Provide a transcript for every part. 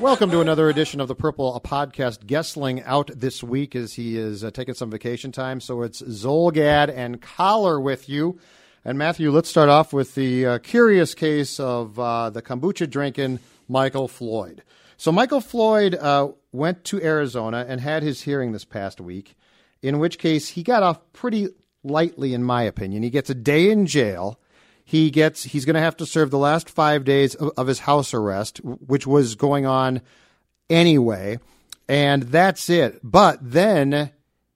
Welcome to another edition of the Purple a Podcast. Goessling out this week as he is uh, taking some vacation time. So it's Zulgad and Coller with you. And Matthew, let's start off with the uh, curious case of uh, the kombucha drinking Michael Floyd. So Michael Floyd uh, went to Arizona and had his hearing this past week, in which case he got off pretty lightly, in my opinion. He gets a day in jail he gets he's going to have to serve the last five days of, of, his house arrest, which was going on anyway, and that's it. But then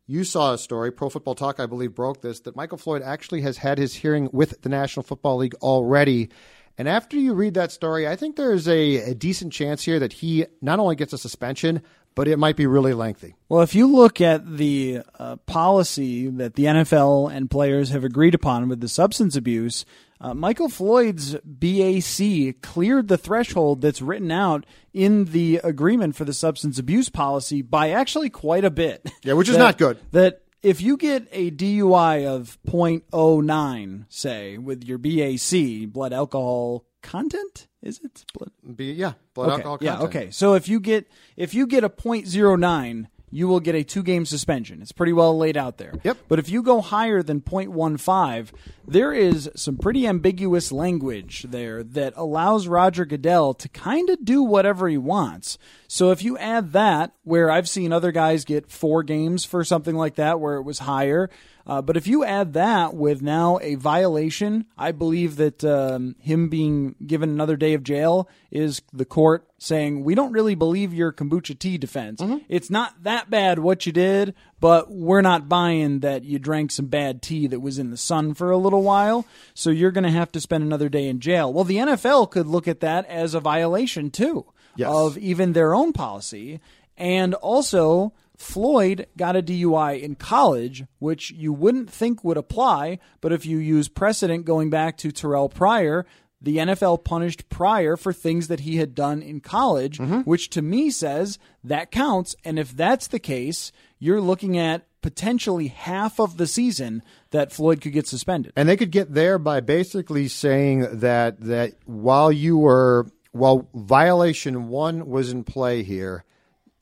you saw a story, Pro Football Talk, I believe, broke this that Michael Floyd actually has had his hearing with the National Football League already. And after you read that story, I think there's a, a decent chance here that he not only gets a suspension, but it might be really lengthy. Well, if you look at the uh, policy that the NFL and players have agreed upon with the substance abuse, uh, Michael Floyd's BAC cleared the threshold that's written out in the agreement for the substance abuse policy by actually quite a bit. Yeah, which is that, not good. That if you get a DUI of 0.09, say, with your BAC, blood alcohol content, is it blood? B, yeah, blood okay, alcohol content. Yeah, okay. So if you get if you get a 0.09 you will get a two game suspension. It's pretty well laid out there. Yep. But if you go higher than 0.15, there is some pretty ambiguous language there that allows Roger Goodell to kind of do whatever he wants. So if you add that, where I've seen other guys get four games for something like that, where it was higher, uh, but if you add that with now a violation, I believe that um, him being given another day of jail is the court saying, we don't really believe your kombucha tea defense. Mm-hmm. It's not that bad what you did, but we're not buying that you drank some bad tea that was in the sun for a little while. So you're going to have to spend another day in jail. Well, the NFL could look at that as a violation too yes. of even their own policy. And also, Floyd got a DUI in college, which you wouldn't think would apply, but if you use precedent going back to Terrell Pryor, the NFL punished Pryor for things that he had done in college, mm-hmm. which to me says that counts. And if that's the case, you're looking at potentially half of the season that Floyd could get suspended. And they could get there by basically saying that that while you were while violation 1 was in play here,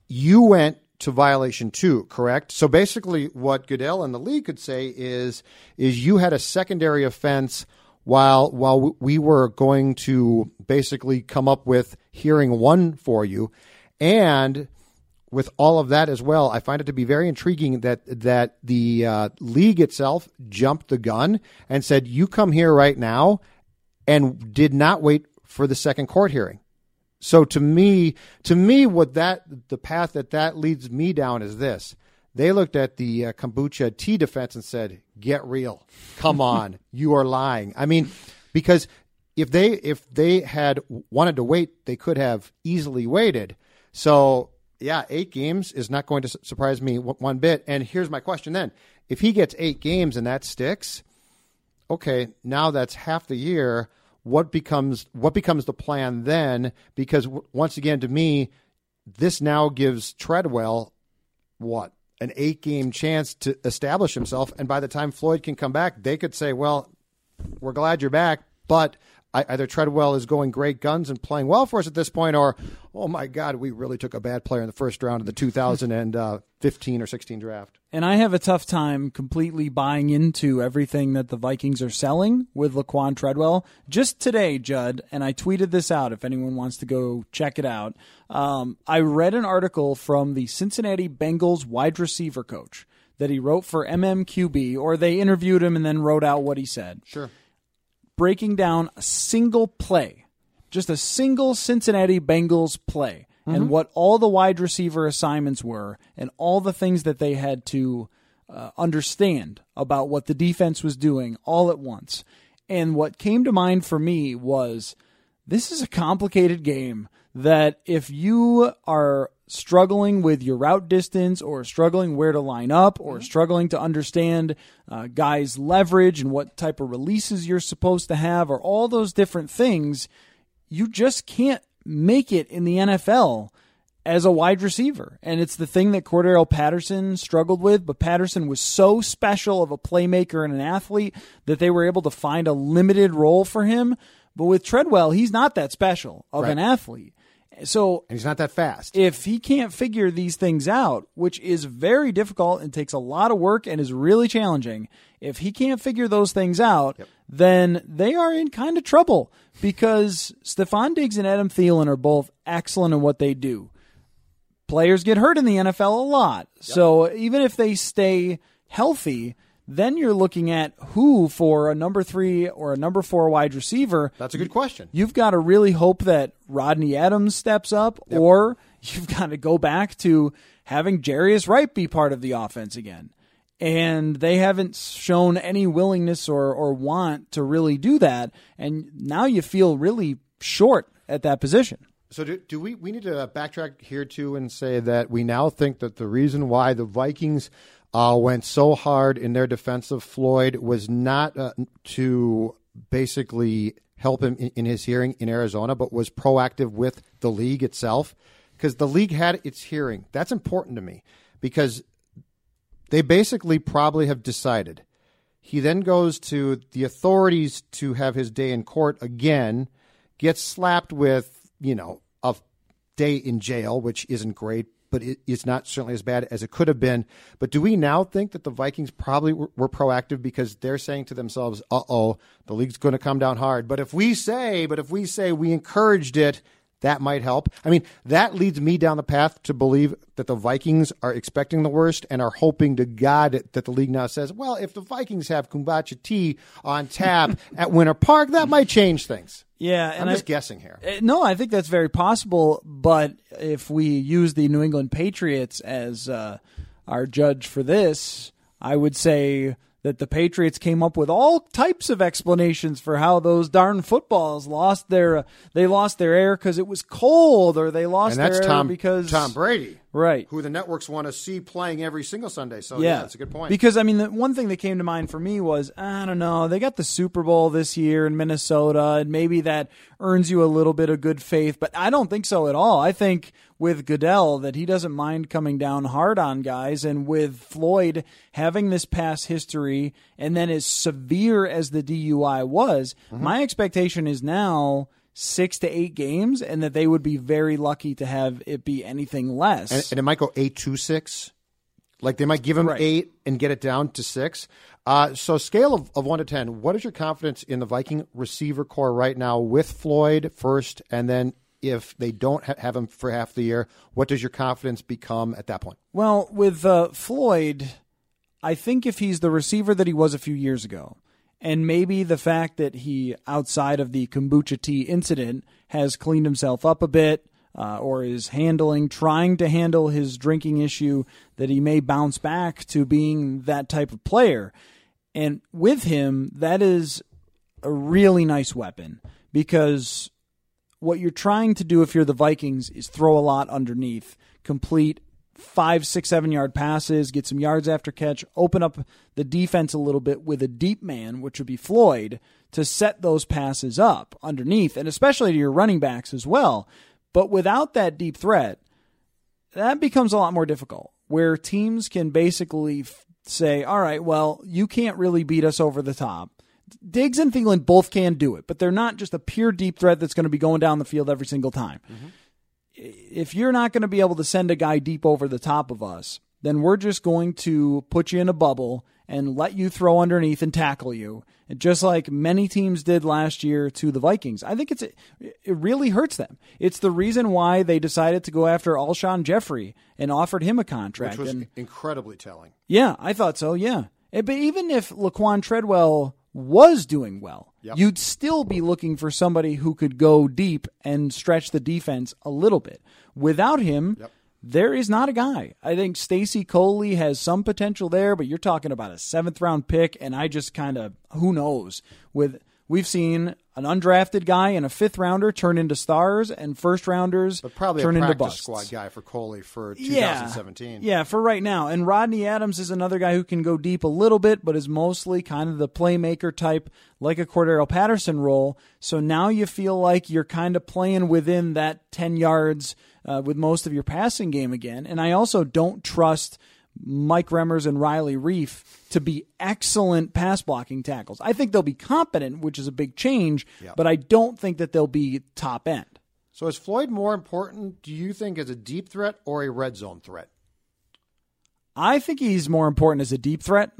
you went to violation two, correct? So basically, what Goodell and the league could say is is you had a secondary offense while while we were going to basically come up with hearing one for you, and with all of that as well, I find it to be very intriguing that that the uh, league itself jumped the gun and said, "You come here right now," and did not wait for the second court hearing. So to me, to me, what that the path that that leads me down is this: they looked at the uh, kombucha tea defense and said, "Get real, come on, you are lying." I mean, because if they if they had wanted to wait, they could have easily waited. So yeah, eight games is not going to surprise me one bit. And here's my question then: If he gets eight games and that sticks, okay, now that's half the year what becomes what becomes the plan then? Because w- once again, to me, this now gives Treadwell what an eight game chance to establish himself, and by the time Floyd can come back, they could say, "Well, we're glad you're back, but." Either Treadwell is going great guns and playing well for us at this point, or oh my God, we really took a bad player in the first round of the 2015 or 16 draft. And I have a tough time completely buying into everything that the Vikings are selling with Laquan Treadwell. Just today, Judd, and I tweeted this out if anyone wants to go check it out. Um, I read an article from the Cincinnati Bengals wide receiver coach that he wrote for MMQB, or they interviewed him and then wrote out what he said. Sure breaking down a single play, just a single Cincinnati Bengals play, mm-hmm. and what all the wide receiver assignments were, and all the things that they had to uh, understand about what the defense was doing all at once. And what came to mind for me was this is a complicated game that if you are struggling with your route distance or struggling where to line up or mm-hmm. struggling to understand uh, guys' leverage and what type of releases you're supposed to have or all those different things, you just can't make it in the NFL as a wide receiver. And it's the thing that Cordarrelle Patterson struggled with, but Patterson was so special of a playmaker and an athlete that they were able to find a limited role for him. But with Treadwell, he's not that special of right. an athlete. So and he's not that fast. If he can't figure these things out, which is very difficult and takes a lot of work and is really challenging, if he can't figure those things out, yep. then they are in kind of trouble because Stefon Diggs and Adam Thielen are both excellent in what they do. Players get hurt in the NFL a lot. Yep. So even if they stay healthy, then you're looking at who for a number three or a number four wide receiver. That's a good question. You've got to really hope that Rodney Adams steps up, yep. or you've got to go back to having Jarius Wright be part of the offense again. And they haven't shown any willingness or, or want to really do that. And now you feel really short at that position. So do, do, we we need to backtrack here too and say that we now think that the reason why the Vikings uh, went so hard in their defense of Floyd was not uh, to basically help him in, in, his hearing in Arizona, but was proactive with the league itself because the league had its hearing. That's important to me because they basically probably have decided. He then goes to the authorities to have his day in court again, gets slapped with, you know, a day in jail, which isn't great, but it, it's not certainly as bad as it could have been. But do we now think that the Vikings probably were, were proactive because they're saying to themselves, "Uh oh, the league's going to come down hard." But if we say, but if we say we encouraged it, that might help. I mean, that leads me down the path to believe that the Vikings are expecting the worst and are hoping to God that the league now says, well, if the Vikings have kombucha tea on tap at Winter Park, that might change things. Yeah, and I'm just I, guessing here. Eh, no, I think that's very possible. But if we use the New England Patriots as uh, our judge for this, I would say that the Patriots came up with all types of explanations for how those darn footballs lost their uh, they lost their air because it was cold or they lost and that's their Tom, air because Tom Brady right. who the networks want to see playing every single Sunday. So yeah, yeah. that's a good point. Because I mean the one thing that came to mind for me was I don't know they got the Super Bowl this year in Minnesota and maybe that earns you a little bit of good faith but I don't think so at all. I think with Goodell that he doesn't mind coming down hard on guys, and with Floyd having this past history, and then as severe as the DUI was, mm-hmm. my expectation is now six to eight games, and that they would be very lucky to have it be anything less. And, and it might go eight to six. Like they might give him right. eight and get it down to six. Uh, so, scale of, of one to 10, what is your confidence in the Viking receiver corps right now with Floyd first and then if they don't ha- have him for half the year, what does your confidence become at that point? Well, with uh, Floyd, I think if he's the receiver that he was a few years ago, and maybe the fact that he, outside of the kombucha tea incident, has cleaned himself up a bit, uh, or is handling, trying to handle his drinking issue, that he may bounce back to being that type of player. And with him, that is a really nice weapon because what you're trying to do if you're the Vikings is throw a lot underneath, complete five, six, seven yard passes, get some yards after catch, open up the defense a little bit with a deep man, which would be Floyd, to set those passes up underneath, and especially to your running backs as well. But without that deep threat, that becomes a lot more difficult where teams can basically say, all right, well, you can't really beat us over the top. Diggs and Thielen both can do it, but they're not just a pure deep threat that's going to be going down the field every single time. Mm-hmm. If you're not going to be able to send a guy deep over the top of us, then we're just going to put you in a bubble and let you throw underneath and tackle you, and just like many teams did last year to the Vikings. I think it's it really hurts them. It's the reason why they decided to go after Alshon Jeffery and offered him a contract. which was and incredibly telling. yeah, I thought so. Yeah, Eh, but even if Laquan Treadwell was doing well, you'd still be looking for somebody who could go deep and stretch the defense a little bit. Without him, yep. there is not a guy. I think Stacy Coley has some potential there, but you're talking about a seventh round pick, and I just kind of who knows with. We've seen an undrafted guy and a fifth rounder turn into stars, and first rounders But probably turn a into practice busts. squad guy for Coley for Yeah. 2017. Yeah, for right now. And Rodney Adams is another guy who can go deep a little bit, but is mostly kind of the playmaker type, like a Cordarrelle Patterson role. So now you feel like you're kind of playing within that 10 yards uh, with most of your passing game again. And I also don't trust Mike Remmers and Riley Reiff to be excellent pass blocking tackles. I think they'll be competent, which is a big change, but I don't think that they'll be top end. So is Floyd more important, do you think, as a deep threat or a red zone threat? I think he's more important as a deep threat,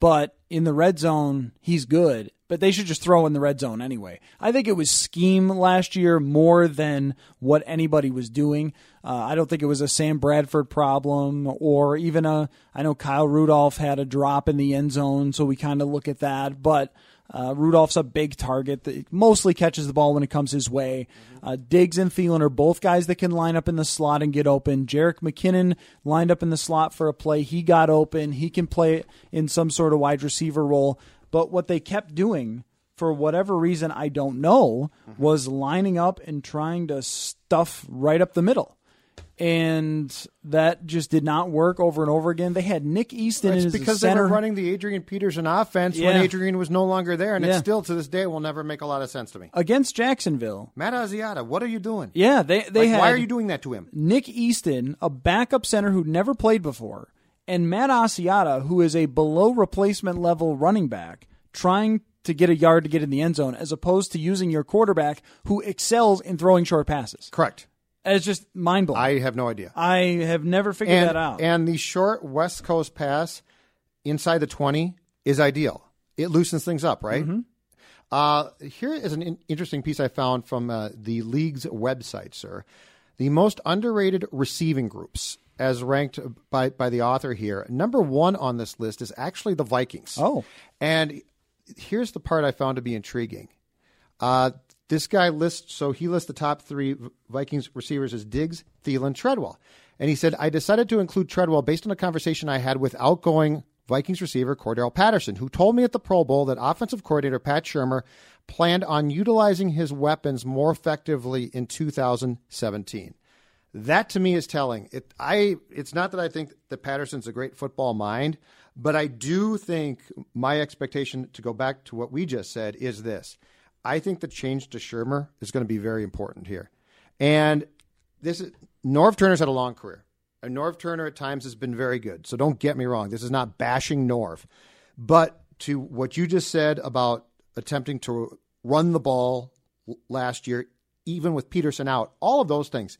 but in the red zone, he's good. But they should just throw in the red zone anyway. I think it was scheme last year more than what anybody was doing. Uh, I don't think it was a Sam Bradford problem or even a. I know Kyle Rudolph had a drop in the end zone, so we kind of look at that. But uh, Rudolph's a big target that mostly catches the ball when it comes his way. Uh, Diggs and Thielen are both guys that can line up in the slot and get open. Jerick McKinnon lined up in the slot for a play. He got open. He can play in some sort of wide receiver role. But what they kept doing, for whatever reason I don't know, mm-hmm. was lining up and trying to stuff right up the middle. And that just did not work over and over again. They had Nick Easton It's because they were running the Adrian Peterson offense when Adrian was no longer there, and Yeah. it still to this day will never make a lot of sense to me. against Jacksonville. Matt Asiata, what are you doing? Yeah, they they Like, had why are you doing that to him? Nick Easton, a backup center who'd never played before, and Matt Asiata, who is a below replacement level running back, trying to get a yard to get in the end zone, as opposed to using your quarterback who excels in throwing short passes. Correct. It's just mind blowing. I have no idea. I have never figured and, that out. And the short West Coast pass inside the 20 is ideal. It loosens things up, right? Mm-hmm. Uh, here is an in- interesting piece I found from uh, the league's website, sir. The most underrated receiving groups, as ranked by, by the author here, number one on this list is actually the Vikings. Oh. And here's the part I found to be intriguing. Uh, this guy lists, so he lists the top three Vikings receivers as Diggs, Thielen, Treadwell. And he said, I decided to include Treadwell based on a conversation I had with outgoing Vikings receiver Cordarrelle Patterson, who told me at the Pro Bowl that offensive coordinator Pat Shurmur planned on utilizing his weapons more effectively in 2017. That to me is telling. It I it's not that I think that Patterson's a great football mind, but I do think my expectation to go back to what we just said is this. I think the change to Shurmur is going to be very important here. And this is Norv Turner's had a long career. And Norv Turner at times has been very good. So don't get me wrong. This is not bashing Norv. But to what you just said about attempting to run the ball last year, even with Peterson out, all of those things.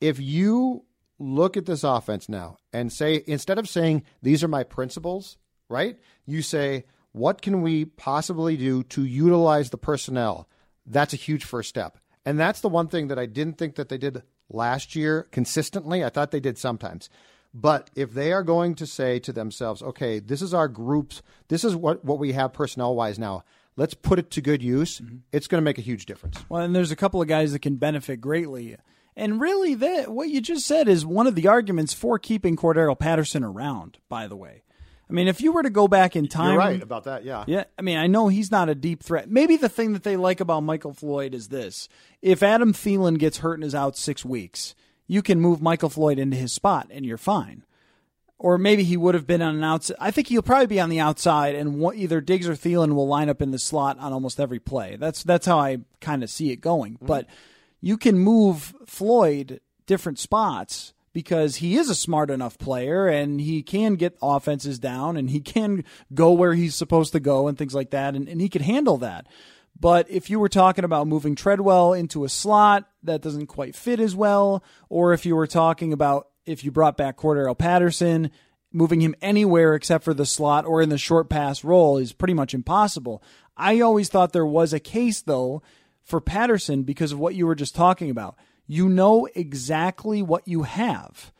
If you look at this offense now and say, instead of saying, these are my principles, right? You say, what can we possibly do to utilize the personnel? That's a huge first step. And that's the one thing that I didn't think that they did last year consistently. I thought they did sometimes. But if they are going to say to themselves, okay, this is our groups, this is what, what we have personnel wise now, let's put it to good use, mm-hmm. it's going to make a huge difference. Well, and there's a couple of guys that can benefit greatly. And really, that what you just said is one of the arguments for keeping Cordarrelle Patterson around. By the way, I mean, if you were to go back in time, You're right about that, yeah. Yeah, I mean, I know he's not a deep threat. Maybe the thing that they like about Michael Floyd is this: if Adam Thielen gets hurt and is out six weeks, you can move Michael Floyd into his spot, and you're fine. Or maybe he would have been on an outside. I think he'll probably be on the outside, and either Diggs or Thielen will line up in the slot on almost every play. That's that's how I kind of see it going. Mm-hmm. But you can move Floyd different spots because he is a smart enough player and he can get offenses down and he can go where he's supposed to go and things like that, and, and he can handle that. But if you were talking about moving Treadwell into a slot that doesn't quite fit as well, or if you were talking about if you brought back Cordarrelle Patterson, moving him anywhere except for the slot or in the short pass role is pretty much impossible. I always thought there was a case, though, for Patterson because of what you were just talking about. You know exactly what you have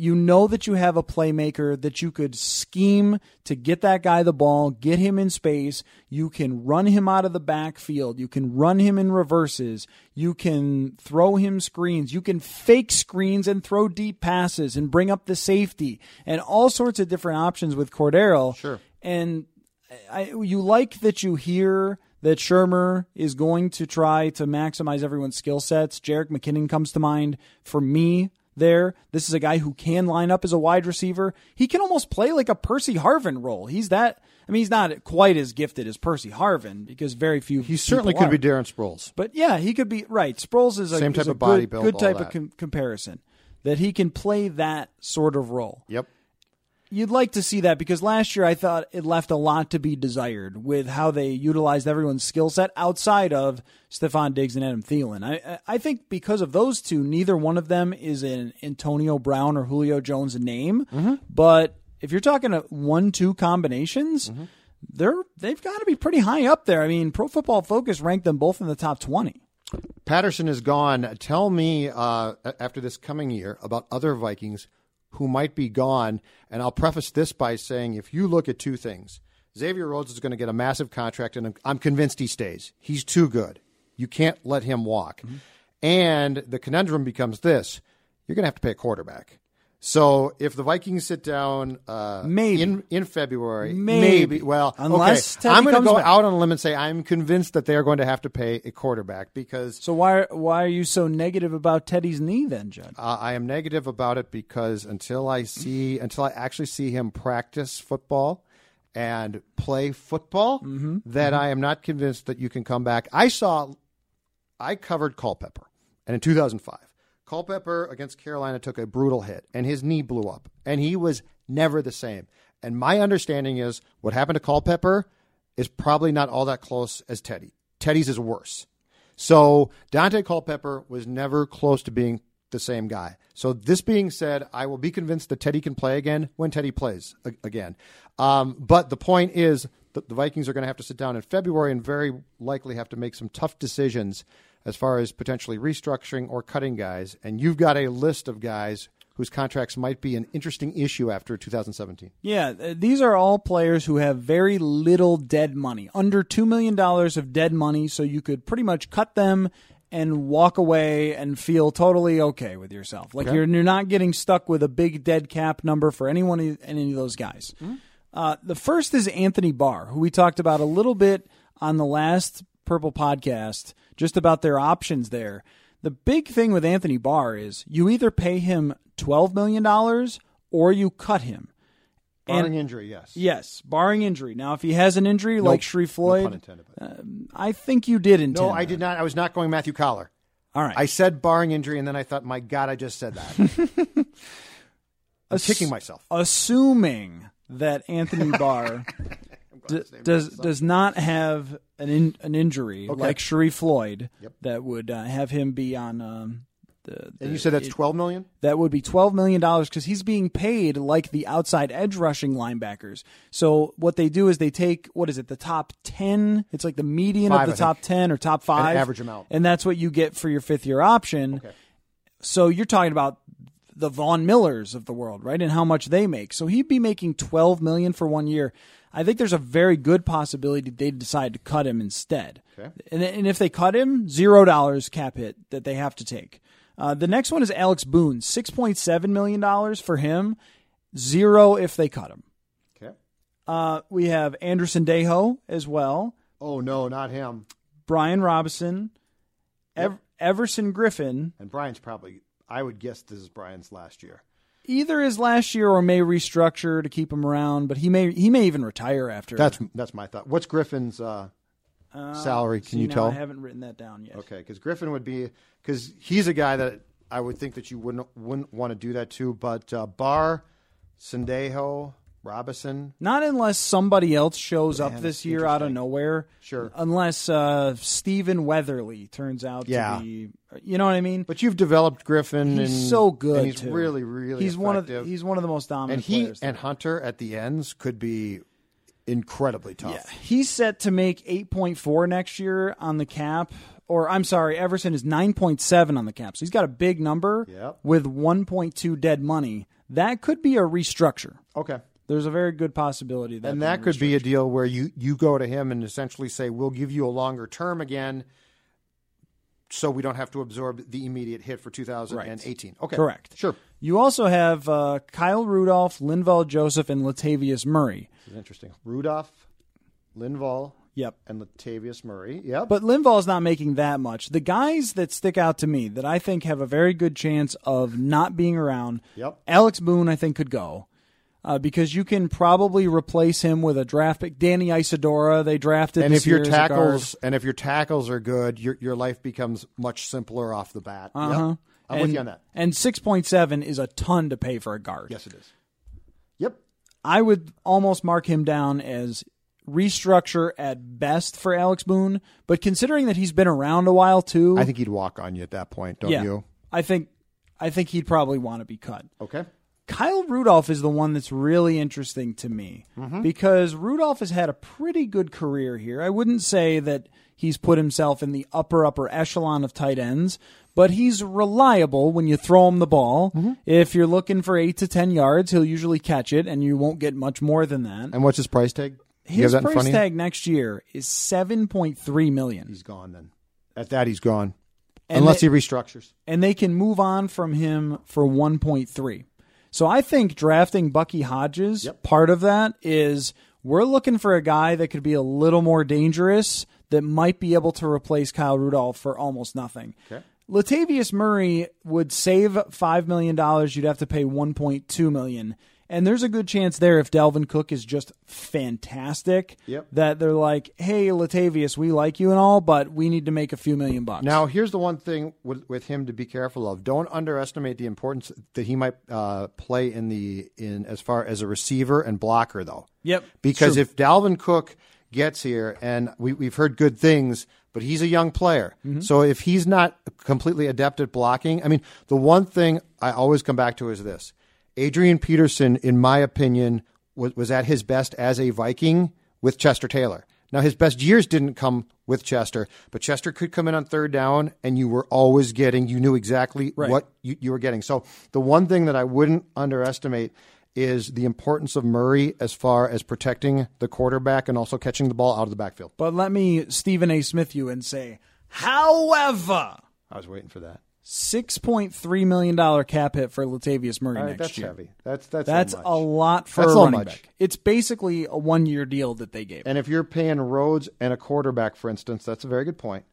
you know that you have a playmaker that you could scheme to get that guy the ball, get him in space. You can run him out of the backfield. You can run him in reverses. You can throw him screens. You can fake screens and throw deep passes and bring up the safety and all sorts of different options with Cordarrelle. Sure. And I, you like that you hear that Shurmur is going to try to maximize everyone's skill sets. Jerick McKinnon comes to mind for me there. This is a guy who can line up as a wide receiver. He can almost play like a Percy Harvin role. He's that. I mean, he's not quite as gifted as Percy Harvin because very few. He certainly could are. be Darren Sproles. But yeah, he could be right. Sproles is a Same is type a of body good, build, good type that. of com- comparison. That he can play that sort of role. Yep. You'd like to see that because last year I thought it left a lot to be desired with how they utilized everyone's skill set outside of Stefon Diggs and Adam Thielen. I I think because of those two, neither one of them is an Antonio Brown or Julio Jones name. Mm-hmm. But if you're talking a one-two combinations, Mm-hmm. they're they've got to be pretty high up there. I mean, Pro Football Focus ranked them both in the top twenty. Patterson is gone. Tell me uh, after this coming year about other Vikings who might be gone. And I'll preface this by saying if you look at two things, Xavier Rhodes is going to get a massive contract, and I'm- convinced he stays. He's too good. You can't let him walk. Mm-hmm. And the conundrum becomes this you're going to have to pay a quarterback. So if the Vikings sit down uh, Maybe. in in February, Maybe. well, Unless okay, I'm going to go back. out on a limb and say I'm convinced that they are going to have to pay a quarterback because So why why are you so negative about Teddy's knee then, Judd? uh, I am negative about it because until I see, until I actually see him practice football and play football, Mm-hmm. that I am not convinced that you can come back. I saw, I covered Culpepper, and in 2005, Culpepper against Carolina took a brutal hit, and his knee blew up, and he was never the same. And my understanding is what happened to Culpepper is probably not all that close as Teddy. Teddy's is worse. So Daunte Culpepper was never close to being the same guy. So this being said, I will be convinced that Teddy can play again when Teddy plays a- again. Um, but the point is that the Vikings are going to have to sit down in February and very likely have to make some tough decisions as far as potentially restructuring or cutting guys. And you've got a list of guys whose contracts might be an interesting issue after 2017. Yeah, uh, these are all players who have very little dead money, under $2 million of dead money, so you could pretty much cut them and walk away and feel totally okay with yourself. Like you're, you're not getting stuck with a big dead cap number for any one of, any of those guys. Uh, the first is Anthony Barr, who we talked about a little bit on the last Purple podcast, just about their options there. The big thing with Anthony Barr is you either pay him $12 million or you cut him. Barring injury, yes. Yes, barring injury. Now, if he has an injury like Sharrif No Floyd, intended. but- uh, I think you did intend. no, I that. did not. I was not going Matthew Coller. All right. I said barring injury, and then I thought, my God, I just said that. I'm Ass- kicking myself. Assuming that Anthony Barr d- does does not have an in, an injury Okay. like Sharrif Floyd Yep. that would uh, have him be on. Um, the, And you said that's it- twelve million. that would be $12 million because he's being paid like the outside edge rushing linebackers. So what they do is they take, what is it, the top 10? It's like the median Five, of I the top think. 10 or top five. average amount. And that's what you get for your fifth year option. So you're talking about the Von Millers of the world, right? And how much they make. So he'd be making 12 million for one year. I think there's a very good possibility they decide to cut him instead. Okay. And, and if they cut him, zero dollars cap hit that they have to take. Uh, the next one is Alex Boone, six point seven million dollars for him, zero if they cut him. Okay. Uh, we have Andrew Sendejo as well, Oh no, not him. Brian Robison, Ev- Everson Griffen, And Brian's probably. I would guess this is Brian's last year. either his last year or may restructure to keep him around, but he may he may even retire after. That's that's my thought. What's Griffen's uh, salary? Can See, you tell? I haven't written that down yet. Okay, because Griffen would be because he's a guy that I would think that you wouldn't wouldn't want to do that to, But uh, Barr, Sendejo, Robison, Not unless somebody else shows up this year out of nowhere. Sure. Unless uh, Stephen Weatherly turns out Yeah. to be, you know what I mean. but you've developed Griffen. he's and, so good. And he's too. really, really. He's one of the, he's one of the most dominant and he players. and Hunter at the ends could be incredibly tough. Yeah, he's set to make 8.4 next year on the cap. Or I'm sorry, Everson is 9.7 on the cap. So he's got a big number Yep. with 1.2 dead money. That could be a restructure. Okay. There's a very good possibility that and that could be a deal where you you go to him and essentially say, "We'll give you a longer term again." So we don't have to absorb the immediate hit for 2018. Okay, Correct. Sure, You also have uh, Kyle Rudolph, Linval Joseph, and Latavius Murray. this is interesting. Rudolph, Linval, Yep. and Latavius Murray. Yep. But Linval's not making that much. The guys that stick out to me that I think have a very good chance of not being around, Yep. Alex Boone, I think, could go. Uh, because you can probably replace him with a draft pick. Danny Isidora, they drafted. and this if your year as a tackles and if your tackles are good, your your life becomes much simpler off the bat. Uh-huh. I'm and, with you on that. And 6.7 is a ton to pay for a guard. Yes, it is. Yep. I would almost mark him down as restructure at best for Alex Boone, but considering that he's been around a while too, I think he'd walk on you at that point, don't yeah, you? I think I think he'd probably want to be cut. Okay. Kyle Rudolph is the one that's really interesting to me Mm-hmm. because Rudolph has had a pretty good career here. I wouldn't say that he's put himself in the upper upper echelon of tight ends, but he's reliable when you throw him the ball. Mm-hmm. If you're looking for 8 to 10 yards, he'll usually catch it and you won't get much more than that. And what's his price tag? His have that in price front of you? tag next year is 7.3 million. He's gone then. At that, he's gone. And Unless they- he restructures. and they can move on from him for 1.3. So I think drafting Bucky Hodges, Yep. part of that is we're looking for a guy that could be a little more dangerous that might be able to replace Kyle Rudolph for almost nothing. Okay. Latavius Murray would save $5 million. You'd have to pay $1.2 million. And there's a good chance there if Dalvin Cook is just fantastic Yep. that they're like, hey, Latavius, we like you and all, but we need to make a few million bucks. Now, here's the one thing with, with him to be careful of. Don't underestimate the importance that he might uh, play in the in as far as a receiver and blocker, though. Yep. Because True. if Dalvin Cook gets here, and we, we've heard good things, but he's a young player. Mm-hmm. So if he's not completely adept at blocking, I mean, the one thing I always come back to is this: Adrian Peterson, in my opinion, was, was at his best as a Viking with Chester Taylor. Now, his best years didn't come with Chester, but Chester could come in on third down, and you were always getting, you knew exactly Right. what you, you were getting. So, the one thing that I wouldn't underestimate is the importance of Murray as far as protecting the quarterback and also catching the ball out of the backfield. But let me Stephen A. Smith you and say, however, I was waiting for that. Six point three million dollar cap hit for Latavius Murray right, next that's year. heavy. That's that's That's a lot for That's a running much. back. It's basically a one year deal that they gave. And if you're paying Rhodes and a quarterback, for instance, that's a very good point.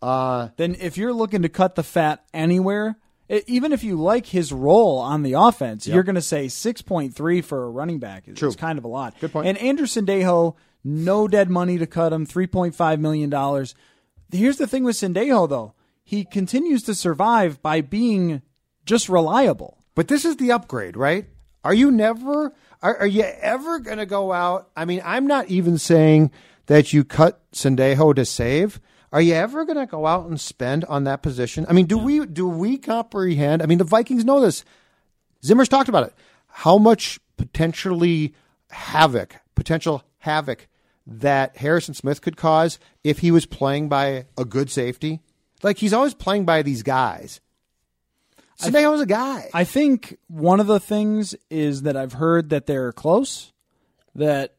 Uh, then if you're looking to cut the fat anywhere, e- even if you like his role on the offense, you're going to say 6.3 for a running back is, is kind of a lot. Good point. And Andrew Sendejo, no dead money to cut him, $3.5 million. Here's the thing with Sendejo, though. He continues to survive by being just reliable. But this is the upgrade, right? Are you never are, are you ever going to go out? I mean, I'm not even saying that you cut Sendejo to save. Are you ever going to go out and spend on that position? I mean, do we do we comprehend? I mean, the Vikings know this. Zimmer's talked about it. How much potentially havoc, potential havoc that Harrison Smith could cause if he was playing by a good safety? Like he's always playing by these guys. Sendejo's a guy. I think one of the things is that I've heard that they're close, that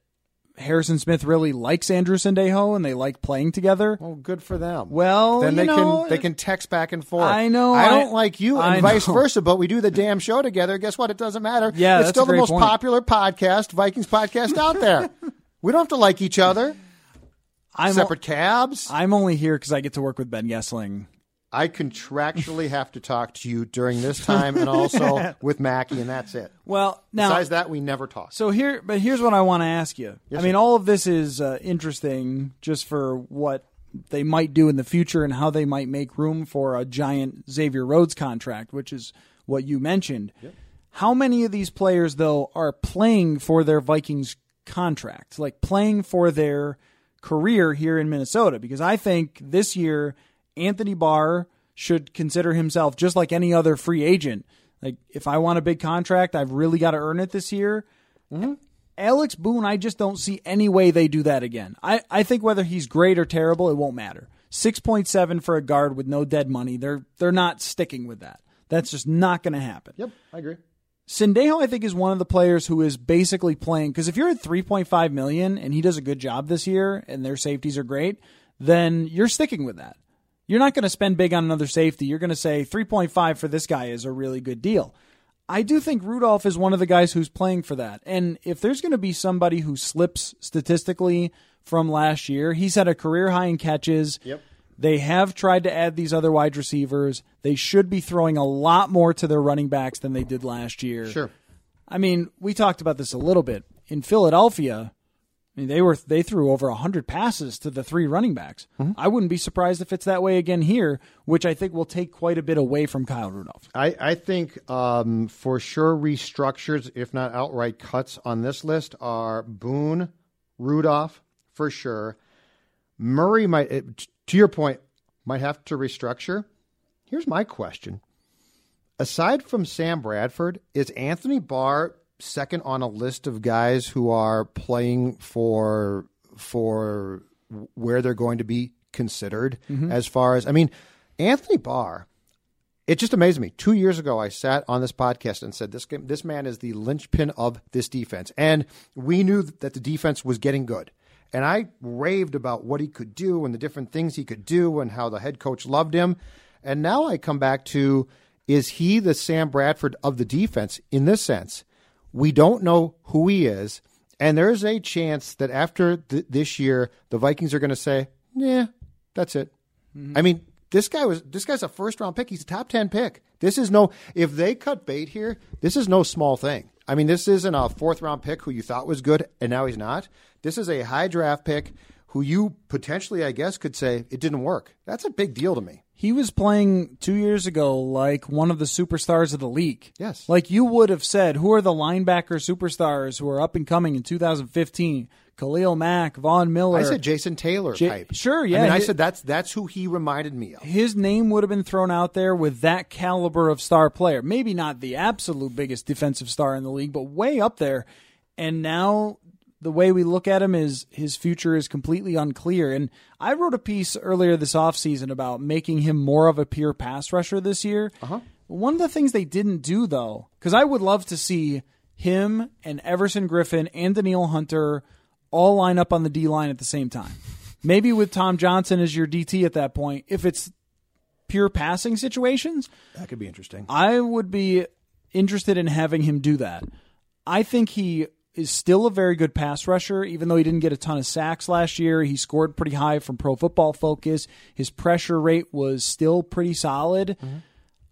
Harrison Smith really likes Andrew Sendejo and they like playing together. Well, good for them. Well, then they know, can they can text back and forth. I know, I I- don't like you, and I vice know. versa. But we do the damn show together. Guess what? It doesn't matter. Yeah, it's still the most point. popular podcast, Vikings podcast out there. we don't have to like each other. I'm Separate cabs. I'm only here because I get to work with Ben Goessling. I contractually have to talk to you during this time, and also with Mackie, and that's it. Well, now Besides that, we never talk. So here, but here's what I want to ask you. I mean, all of this is uh, interesting just for what they might do in the future and how they might make room for a giant Xavier Rhodes contract, which is what you mentioned. How many of these players, though, are playing for their Vikings contract, like playing for their career here in Minnesota? Because I think this year, Anthony Barr should consider himself just like any other free agent. Like, if I want a big contract, I've really got to earn it this year. Mm-hmm. Alex Boone, I just don't see any way they do that again. I, I think whether he's great or terrible, it won't matter. Six point seven for a guard with no dead money. They're they're not sticking with that. That's just not going to happen. Yep, I agree. Sendejo, I think, is one of the players who is basically playing because if you're at 3.5 million and he does a good job this year and their safeties are great, then you're sticking with that. You're not going to spend big on another safety. You're going to say 3.5 for this guy is a really good deal. I do think Rudolph is one of the guys who's playing for that. And if there's going to be somebody who slips statistically from last year, he's had a career high in catches. Yep. They have tried to add these other wide receivers. They should be throwing a lot more to their running backs than they did last year. Sure. I mean, we talked about this a little bit. In Philadelphia, I mean, they were they threw over 100 passes to the three running backs. I wouldn't be surprised if it's that way again here, which I think will take quite a bit away from Kyle Rudolph. I, I think um, for sure restructures, if not outright cuts on this list, are Boone, Rudolph, for sure. Murray might, to your point, might have to restructure. Here's my question. Aside from Sam Bradford, is Anthony Barr second on a list of guys who are playing for for where they're going to be considered mm-hmm. as far as I mean, Anthony Barr it just amazed me. Two years ago, I sat on this podcast and said, "This this man is the linchpin of this defense," and we knew that the defense was getting good. And I raved about what he could do and the different things he could do and how the head coach loved him. And now I come back to: Is he the Sam Bradford of the defense in this sense? We don't know who he is, and there's a chance that after th- this year, the Vikings are going to say, "Yeah, that's it." Mm-hmm. I mean, this guy was this guy's a first round pick. He's a top ten pick. This is no if they cut bait here, this is no small thing. I mean, this isn't a fourth round pick who you thought was good and now he's not. This is a high draft pick who you potentially, I guess, could say it didn't work. That's a big deal to me. He was playing two years ago like one of the superstars of the league. Yes. Like you would have said, who are the linebacker superstars who are up and coming in 2015? Khalil Mack, Von Miller. I said Jason Taylor Ja- type. sure, yeah. I mean, I said that's that's who he reminded me of. his name would have been thrown out there with that caliber of star player. Maybe not the absolute biggest defensive star in the league, but way up there. And now the way we look at him is his future is completely unclear. And I wrote a piece earlier this offseason about making him more of a pure pass rusher this year. Uh-huh. One of the things they didn't do, though, because I would love to see him and Everson Griffen and Danielle Hunter all line up on the D line at the same time. Maybe with Tom Johnson as your DT at that point, if it's pure passing situations, That could be interesting. I would be interested in having him do that. I think he is still a very good pass rusher, even though he didn't get a ton of sacks last year. He scored pretty high from Pro Football Focus. His pressure rate was still pretty solid. Mm-hmm.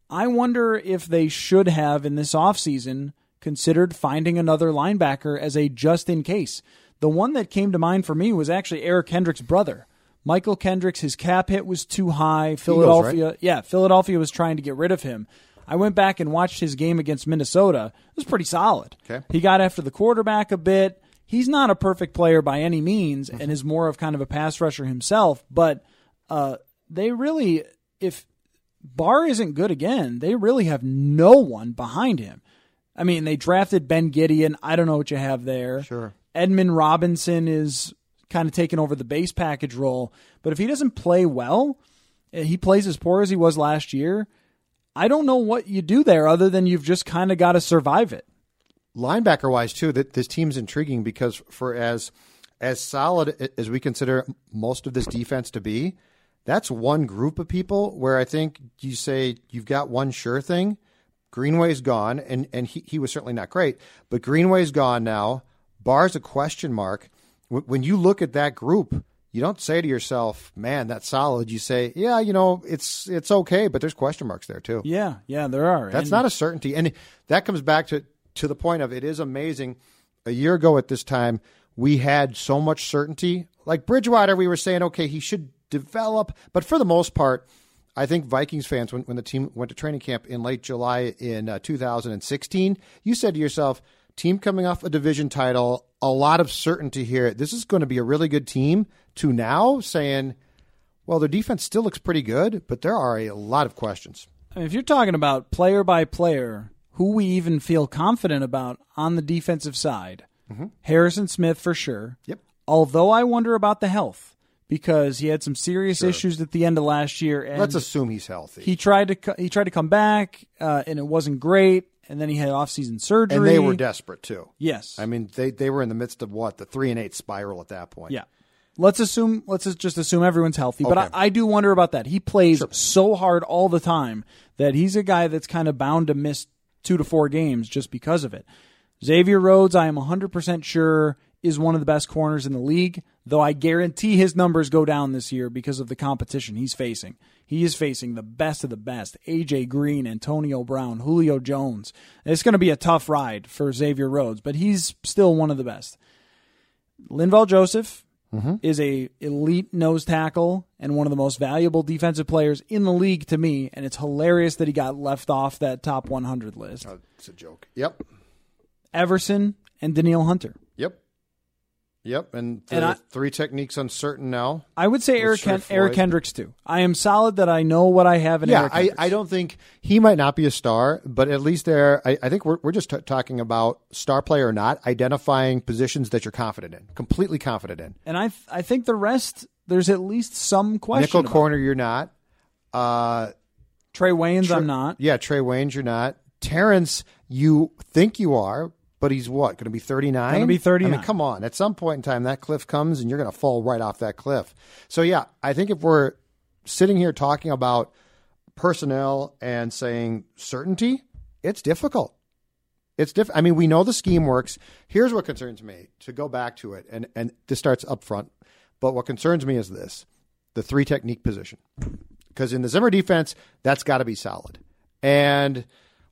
I wonder if they should have in this offseason considered finding another linebacker as a just in case. The one that came to mind for me was actually Eric Kendrick's brother. Mychal Kendricks, his cap hit was too high. Philadelphia, yeah, Philadelphia was trying to get rid of him. I went back and watched his game against Minnesota. It was pretty solid. Okay. He got after the quarterback a bit. He's not a perfect player by any means and is more of kind of a pass rusher himself, but uh, they really, if Barr isn't good again, they really have no one behind him. I mean, they drafted Ben Gedeon. I don't know what you have there. Sure. Edmond Robinson is kind of taking over the base package role. But if he doesn't play well, eh, he plays as poor as he was last year. I don't know what you do there other than you've just kind of got to survive it. linebacker wise too that this team's intriguing because for as as solid as we consider most of this defense to be that's one group of people where i think you say you've got one sure thing greenway's gone and and he, he was certainly not great but greenway's gone now Barr's a question mark Wh- when you look at that group you don't say to yourself man that's solid you say yeah you know it's it's okay but there's question marks there too Yeah, yeah, there are. that's And- not a certainty. And that comes back to, to the point of it is amazing. A year ago at this time, we had so much certainty. Like Bridgewater, we were saying, okay, he should develop. But for the most part, I think Vikings fans, when, when the team went to training camp in late July in uh, 2016, you said to yourself, team coming off a division title, a lot of certainty here. This is going to be a really good team. To now saying, well, their defense still looks pretty good, but there are a lot of questions. If you're talking about player by player, who we even feel confident about on the defensive side, Harrison Smith for sure. Yep. Although I wonder about the health because he had some serious issues at the end of last year, and Let's assume he's healthy. he tried to he tried to come back, uh, and it wasn't great. And then he had off-season surgery, and they were desperate too. yes. I mean, they they were in the midst of what the three and eight spiral at that point. Yeah. Let's assume. Let's just assume everyone's healthy. But I, I do wonder about that. He plays so hard all the time that he's a guy that's kind of bound to miss two to four games just because of it. Xavier Rhodes, I am 100% sure, is one of the best corners in the league, though I guarantee his numbers go down this year because of the competition he's facing. He is facing the best of the best AJ Green, Antonio Brown, Julio Jones. It's going to be a tough ride for Xavier Rhodes, but he's still one of the best. Linval Joseph mm-hmm. is a elite nose tackle and one of the most valuable defensive players in the league to me, and it's hilarious that he got left off that top 100 list. Oh, it's a joke. Yep. Everson and Danielle Hunter. Yep. And the And I- three techniques uncertain now. I would say Eric, Hen- Eric Kendricks too. I am solid that I know what I have in Yeah, Eric I, Kendricks. I don't think he might not be a star, but at least there, I, I think we're, we're just t- talking about star player or not, identifying positions that you're confident in, completely confident in. and I I think the rest there's at least some question. Nickel corner, you're not. Uh, Trae Waynes, Tre- I'm not. Yeah, Trae Waynes, you're not. Terence, you think you are, but he's what? Going to be 39? Gonna be 39. I mean, come on. At some point in time, that cliff comes and you're going to fall right off that cliff. So, yeah, I think if we're sitting here talking about personnel and saying certainty, it's difficult. It's diff- I mean, we know the scheme works. Here's what concerns me to go back to it, and, and this starts up front. But what concerns me is this the three technique position. Because in the Zimmer defense, that's got to be solid. And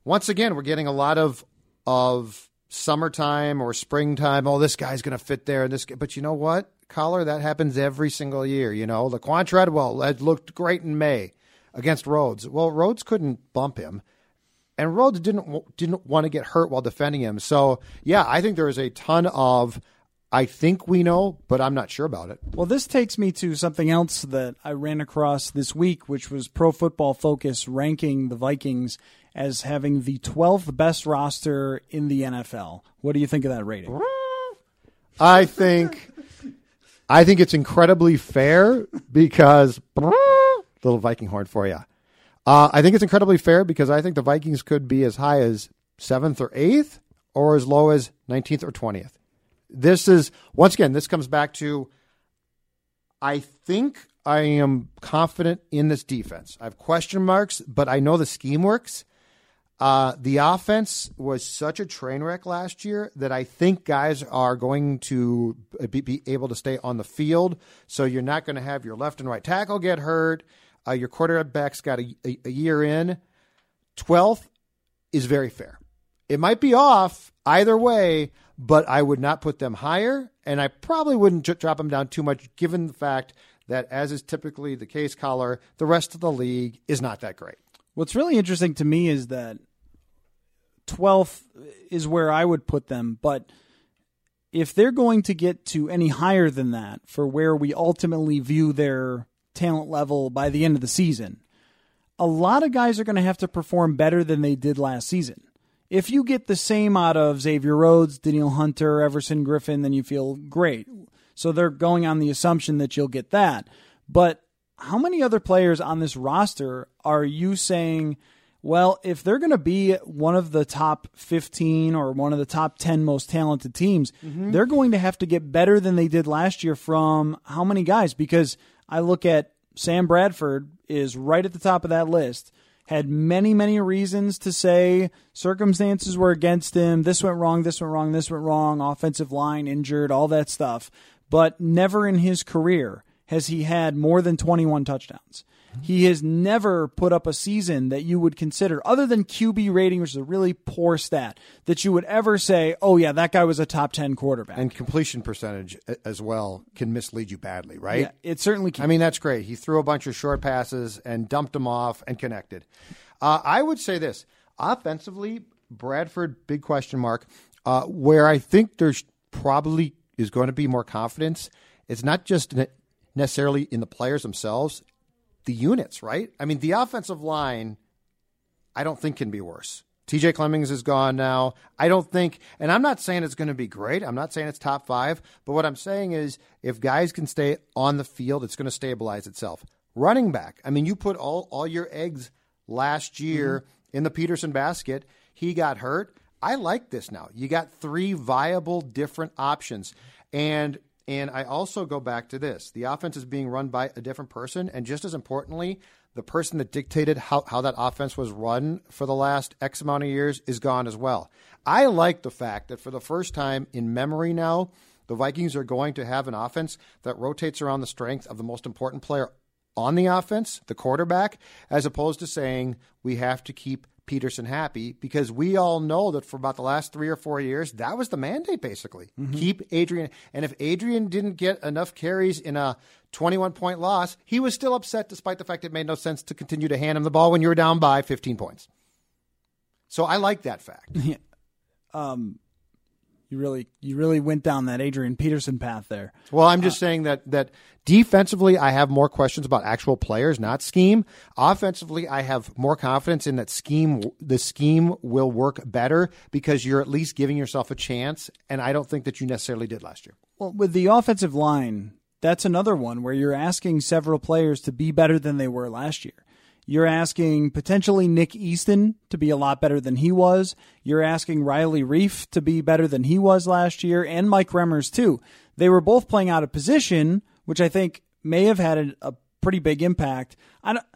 once again, we're getting a lot of of summertime or springtime. Oh, this guy's going to fit there. And this, guy- but you know what, Coller, that happens every single year. You know, Laquan Treadwell looked great in May against Rhodes. Well, Rhodes couldn't bump him, and Rhodes didn't didn't want to get hurt while defending him. So yeah, I think there is a ton of. I think we know, but I'm not sure about it. Well, this takes me to something else that I ran across this week, which was Pro Football Focus ranking the Vikings as having the 12th best roster in the NFL. What do you think of that rating? I think I think it's incredibly fair because little Viking horn for you. Uh, I think it's incredibly fair because I think the Vikings could be as high as seventh or eighth, or as low as nineteenth or twentieth. This is once again. This comes back to. I think I am confident in this defense. I have question marks, but I know the scheme works. Uh, the offense was such a train wreck last year that I think guys are going to be, be able to stay on the field. So you're not going to have your left and right tackle get hurt. Uh, your quarterback's got a, a, a year in. 12th is very fair. It might be off either way, but I would not put them higher, and I probably wouldn't drop them down too much, given the fact that, as is typically the case, Coller, the rest of the league is not that great. What's really interesting to me is that 12th is where I would put them, but if they're going to get to any higher than that for where we ultimately view their talent level by the end of the season, a lot of guys are going to have to perform better than they did last season. If you get the same out of Xavier Rhodes, Danielle Hunter, Everson Griffen, then you feel great. So they're going on the assumption that you'll get that. But how many other players on this roster are you saying, well, if they're going to be one of the top 15 or one of the top 10 most talented teams, mm-hmm. they're going to have to get better than they did last year from how many guys? Because I look at Sam Bradford is right at the top of that list. Had many, many reasons to say circumstances were against him. This went wrong, this went wrong, this went wrong, offensive line injured, all that stuff. But never in his career has he had more than 21 touchdowns. He has never put up a season that you would consider, other than QB rating, which is a really poor stat, that you would ever say, oh, yeah, that guy was a top 10 quarterback. And completion percentage as well can mislead you badly, right? yeah, it certainly can. I mean, that's great. He threw a bunch of short passes and dumped them off and connected. Uh, I would say this offensively, Bradford, big question mark. Uh, where I think there's probably is going to be more confidence. It's not just necessarily in the players themselves, the units, right? I mean, the offensive line, I don't think can be worse. TJ Clemmings is gone now. I don't think, and I'm not saying it's going to be great. I'm not saying it's top five, but what I'm saying is if guys can stay on the field, it's going to stabilize itself. Running back, I mean, you put all, all your eggs last year mm-hmm. in the Peterson basket. He got hurt. I like this now. You got three viable different options. And and I also go back to this. The offense is being run by a different person, and just as importantly, the person that dictated how, how that offense was run for the last X amount of years is gone as well. I like the fact that for the first time in memory now, the Vikings are going to have an offense that rotates around the strength of the most important player on the offense, the quarterback, as opposed to saying we have to keep Peterson happy because we all know that for about the last three or four years, that was the mandate basically. Mm-hmm. Keep Adrian. And if Adrian didn't get enough carries in a 21 point loss, he was still upset despite the fact it made no sense to continue to hand him the ball when you were down by 15 points. So I like that fact. Um, you really you really went down that Adrian Peterson path there. Well, I'm just uh, saying that that defensively, I have more questions about actual players, not scheme. Offensively, I have more confidence in that scheme. The scheme will work better because you're at least giving yourself a chance, and I don't think that you necessarily did last year. Well, with the offensive line, that's another one where you're asking several players to be better than they were last year. You're asking potentially Nick Easton to be a lot better than he was. You're asking Riley Reiff to be better than he was last year, and Mike Remmers too. They were both playing out of position, which I think may have had a, a pretty big impact. I don't,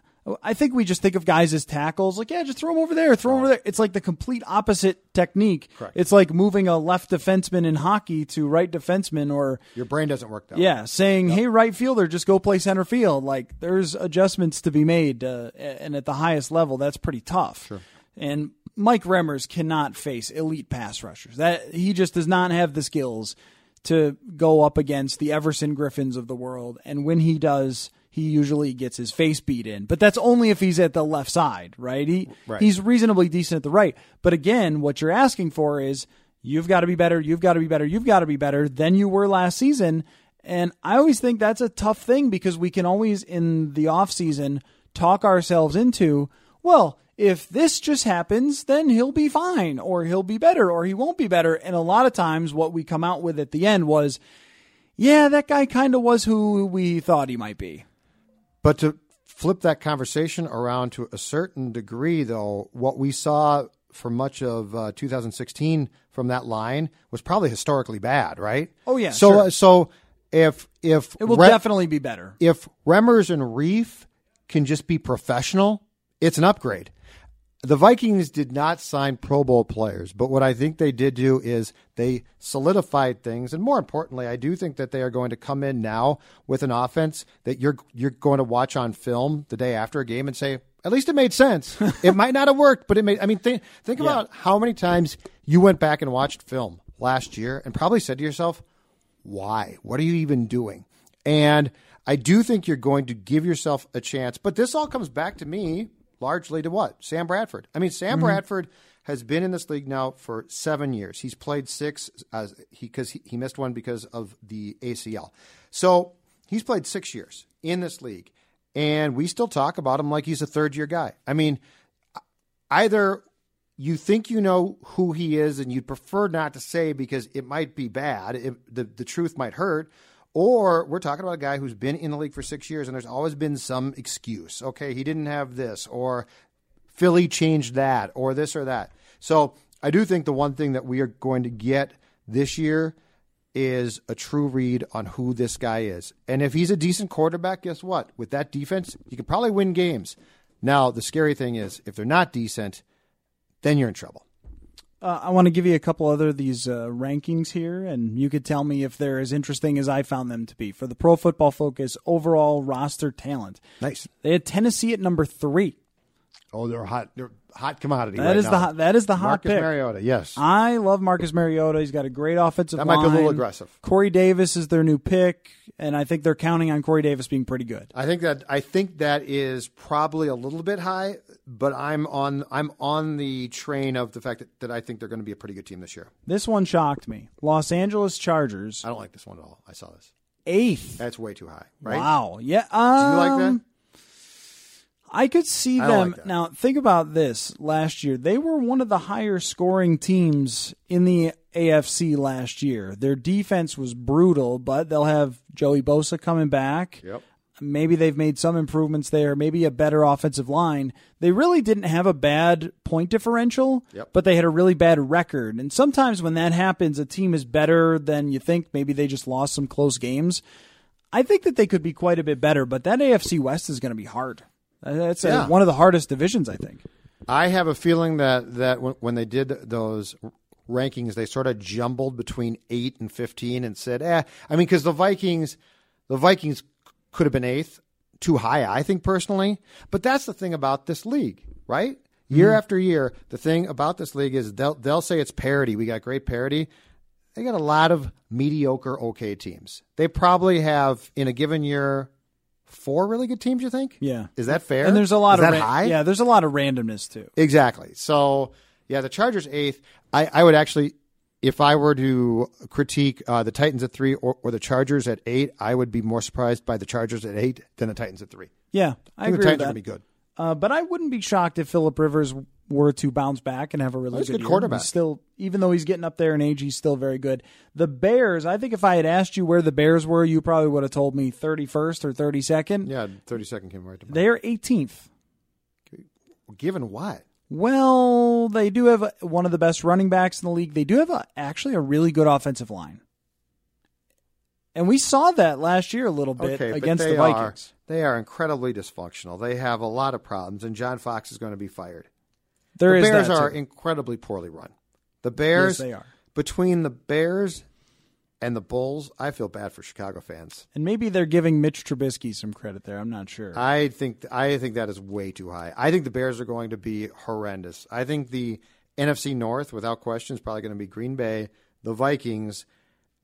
I think we just think of guys as tackles, like yeah, just throw them over there, throw them over there. It's like the complete opposite technique. It's like moving a left defenseman in hockey to right defenseman, or Your brain doesn't work that way. yeah, saying, "Hey, right fielder, just go play center field." Like there's adjustments to be made, uh, and at the highest level, that's pretty tough. And Mike Remmers cannot face elite pass rushers. That he just does not have the skills to go up against the Everson Griffens of the world. And when he does, he usually gets his face beat in. But that's only if he's at the left side, right? He Right. he's reasonably decent at the right. But again, what you're asking for is you've got to be better, you've got to be better, you've got to be better than you were last season. And I always think that's a tough thing because we can always in the off season talk ourselves into, well, if this just happens, then he'll be fine or he'll be better or he won't be better. And a lot of times what we come out with at the end was, yeah, that guy kind of was who we thought he might be. But to flip that conversation around to a certain degree, though, what we saw for much of uh, 2016 from that line was probably historically bad, right? Oh, yeah, So, sure. uh, so if if It will Re- definitely be better. if Remmers and Reiff can just be professional, it's an upgrade. The Vikings did not sign Pro Bowl players, but what I think they did do is they solidified things, and more importantly, I do think that they are going to come in now with an offense that you're you're going to watch on film the day after a game and say, at least it made sense. it might not have worked, but it made. I mean, think think about how many times you went back and watched film last year and probably said to yourself, why? What are you even doing? And I do think you're going to give yourself a chance. But this all comes back to me largely to what? Sam Bradford. I mean, Sam mm-hmm. Bradford has been in this league now for seven years. He's played six as he because he, he missed one because of the ACL. So he's played six years in this league, and we still talk about him like he's a third year guy. I mean, either you think you know who he is and you'd prefer not to say because it might be bad, it, the, the truth might hurt, or we're talking about a guy who's been in the league for six years and there's always been some excuse. Okay, he didn't have this, or Philly changed that, or this or that. So I do think the one thing that we are going to get this year is a true read on who this guy is. And if he's a decent quarterback, guess what? With that defense, you could probably win games. Now, the scary thing is if they're not decent, then you're in trouble. Uh, I want to give you a couple other of these uh, rankings here, and you could tell me if they're as interesting as I found them to be. For the Pro Football Focus overall roster talent, Nice. they had Tennessee at number three. Oh, they're hot. They're hot commodity. That right is now. the hot, that is the hot pick. Marcus pick. Mariota. Yes. I love Marcus Mariota. He's got a great offensive That might be a little aggressive. Corey Davis is their new pick, and I think they're counting on Corey Davis being pretty good. I think that I think that is probably a little bit high, but I'm on I'm on the train of the fact that, that I think they're going to be a pretty good team this year. This one shocked me. Los Angeles Chargers, I don't like this one at all. I saw this. eighth. That's way too high, right? Wow. Yeah. Do you like um, that? I could see I them. like now, think about this. Last year, they were one of the higher scoring teams in the AFC last year. Their defense was brutal, but they'll have Joey Bosa coming back. Yep. Maybe they've made some improvements there, maybe a better offensive line. They really didn't have a bad point differential, Yep. but they had a really bad record. And sometimes when that happens, a team is better than you think. Maybe they just lost some close games. I think that they could be quite a bit better, but that AFC West is going to be hard. That's uh, Yeah. one of the hardest divisions, I think. I have a feeling that that when, when they did those rankings, they sort of jumbled between eight and fifteen and said, "Eh." I mean, because the Vikings, the Vikings could have been eighth, too high, I think personally. But that's the thing about this league, right? Year after year, the thing about this league is they'll they'll say it's parity. We got great parity. They got a lot of mediocre, okay teams. They probably have in a given year four really good teams. You think? Yeah. Is that fair? And there's a lot Is of that ran- high? Yeah, there's a lot of randomness too. Exactly. So yeah, the Chargers eighth. I, I would actually, if I were to critique uh, the Titans at three or, or the Chargers at eight, I would be more surprised by the Chargers at eight than the Titans at three. Yeah, I, I think agree the Titans are going to be good. Uh, but I wouldn't be shocked if Philip Rivers were to bounce back and have a really He's good, good year. quarterback. He's still, even though he's getting up there in age, he's still very good. The Bears, I think if I had asked you where the Bears were, you probably would have told me 31st or 32nd. Yeah, thirty second came right to mind. They're 18th. Given what? Well, they do have one of the best running backs in the league. They do have a, actually a really good offensive line. And we saw that last year a little bit Okay, against the Vikings. Are, they are incredibly dysfunctional. They have a lot of problems, and John Fox is going to be fired. There the is Bears are incredibly poorly run. The Bears, Yes, they are. between the Bears and the Bulls, I feel bad for Chicago fans. And maybe they're giving Mitch Trubisky some credit there. I'm not sure. I think I think that is way too high. I think the Bears are going to be horrendous. I think the NFC North, without question, is probably going to be Green Bay, the Vikings,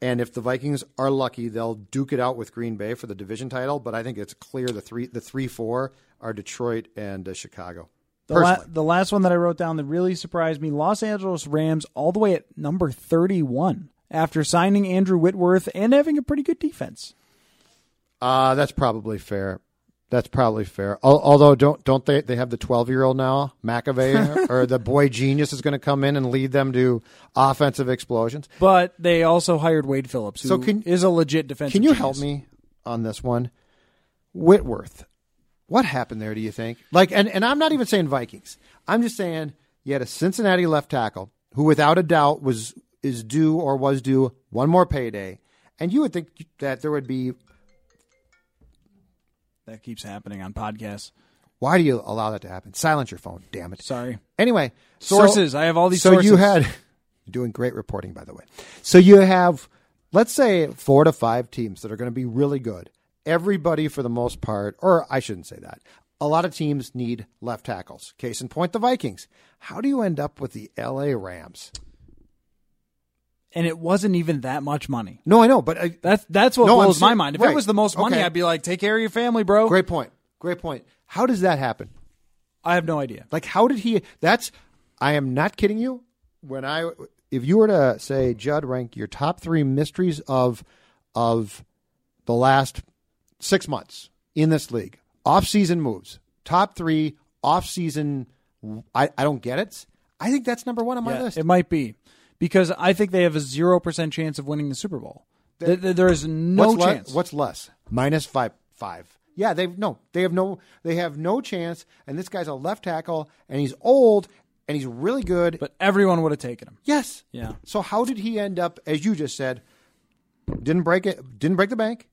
and if the Vikings are lucky, they'll duke it out with Green Bay for the division title. But I think it's clear the three the three four are Detroit and uh, Chicago. The, la- the last one that I wrote down that really surprised me Los Angeles Rams all the way at number 31 after signing Andrew Whitworth and having a pretty good defense. uh, that's probably fair. That's probably fair. Although don't don't they they have the twelve year old now McVay or the boy genius is going to come in and lead them to offensive explosions. But they also hired Wade Phillips, who So can- is a legit defensive Can you genius. help me on this one? Whitworth. What happened there, do you think? Like and, and I'm not even saying Vikings. I'm just saying you had a Cincinnati left tackle who without a doubt was is due or was due one more payday. And you would think that there would be That keeps happening on podcasts. why do you allow that to happen? Silence your phone, damn it. Sorry. Anyway, so- Sources. I have all these so sources. you had you're doing great reporting, by the way. So you have, let's say, four to five teams that are going to be really good. Everybody, for the most part, or I shouldn't say that. A lot of teams need left tackles. Case in point, the Vikings. How do you end up with the L.A. Rams? And it wasn't even that much money. No, I know, but I, That's that's what No, blows my mind. If right. it was the most money, Okay. I'd be like, take care of your family, bro. great point. Great point. How does that happen? I have no idea. Like, how did he? That's. I am not kidding you. When I, if you were to say, Judd, rank your top three mysteries of, of, the last six months in this league, off-season moves, top three off-season. I, I don't get it. I think that's number one on my Yeah, list. It might be because I think they have a zero percent chance of winning the Super Bowl. Th- th- there is no what's le- chance. what's less? Minus five. Five. Yeah, they've no. They have no. They have no chance. And this guy's a left tackle, and he's old, and he's really good. but everyone would have taken him. Yes. Yeah. So how did he end up, as you just said, didn't break it, didn't break the bank?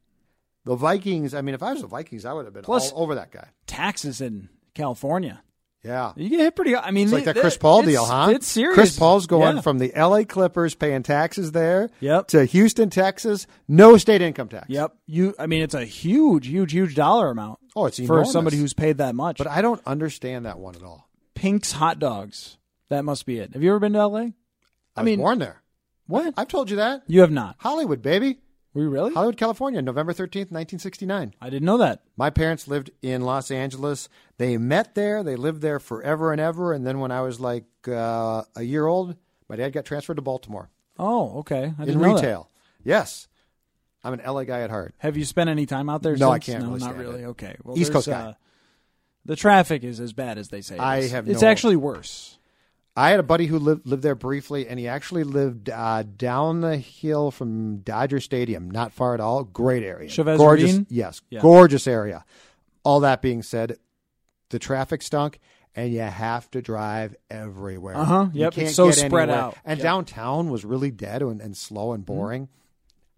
The Vikings. I mean, if I was the Vikings, I would have been Plus- all over that guy. Taxes in California. Yeah. You get hit pretty. I mean, It's like that Chris Paul deal, huh? It's serious. Chris Paul's going Yeah. from the LA Clippers paying taxes there Yep. to Houston, Texas, no state income tax. Yep. You. I mean, it's a huge, huge, huge dollar amount. Oh, it's for somebody who's paid that much. But I don't understand that one at all. Pink's hot dogs. That must be it. Have you ever been to L.A.? I, I was mean- born there. What? I've told you that. You have not. Hollywood, baby. Were you really? Hollywood, California, November 13th, 1969. I didn't know that. My parents lived in Los Angeles. They met there. They lived there forever and ever. And then when I was like uh, a year old, my dad got transferred to Baltimore Oh, okay. I in know that. retail. Yes. I'm an LA guy at heart. Have you spent any time out there? No, I can't No, really not really. it. Okay. Well, East Coast guy. Uh, the traffic is as bad as they say. it I have It's no- actually worse. I had a buddy who lived lived there briefly, and he actually lived uh, down the hill from Dodger Stadium, not far at all. Great area, Chavez gorgeous. Yes, Yeah. gorgeous area. All that being said, the traffic stunk, and you have to drive everywhere. Uh-huh. You Yep, can't it's so spread anywhere. out. And Yep. downtown was really dead and, and slow and boring.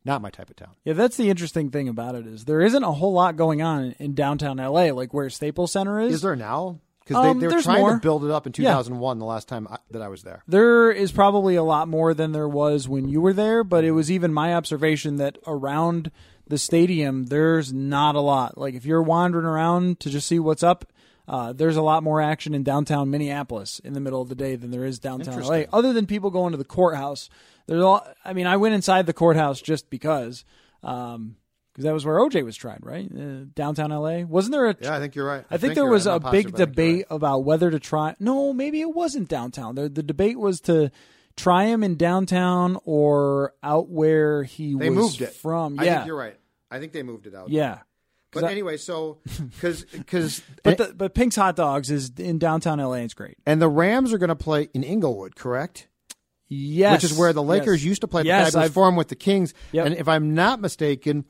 Not my type of town. Yeah, that's the interesting thing about it is there isn't a whole lot going on in downtown LA, like where Staples Center is. Is there now? Because Um, they, they were trying more. to build it up in Yeah. 2001, the last time I, that I was there. There is probably a lot more than there was when you were there, but it was even my observation that around the stadium, there's not a lot. Like if you're wandering around to just see what's up, uh, there's a lot more action in downtown Minneapolis in the middle of the day than there is downtown LA. Other than people going to the courthouse, there's all. I mean, I went inside the courthouse just because, um, because that was where OJ was tried, right? Uh, downtown LA. Wasn't there a? Yeah, I think you're right. I, think, there was right. a big positive, but I think you're debate about whether to try. No, maybe it wasn't downtown. The, the debate was to try him in downtown or out where he They was moved it from. I yeah, think you're right. I think they moved it out. yeah. But I- anyway, so because because But the, but Pink's Hot Dogs is in downtown LA. It's great. and the Rams are going to play in Inglewood, correct? Yes, Which is where the Lakers yes. used to play Yes, I've- forum with the Kings. Yep. And if I'm not mistaken,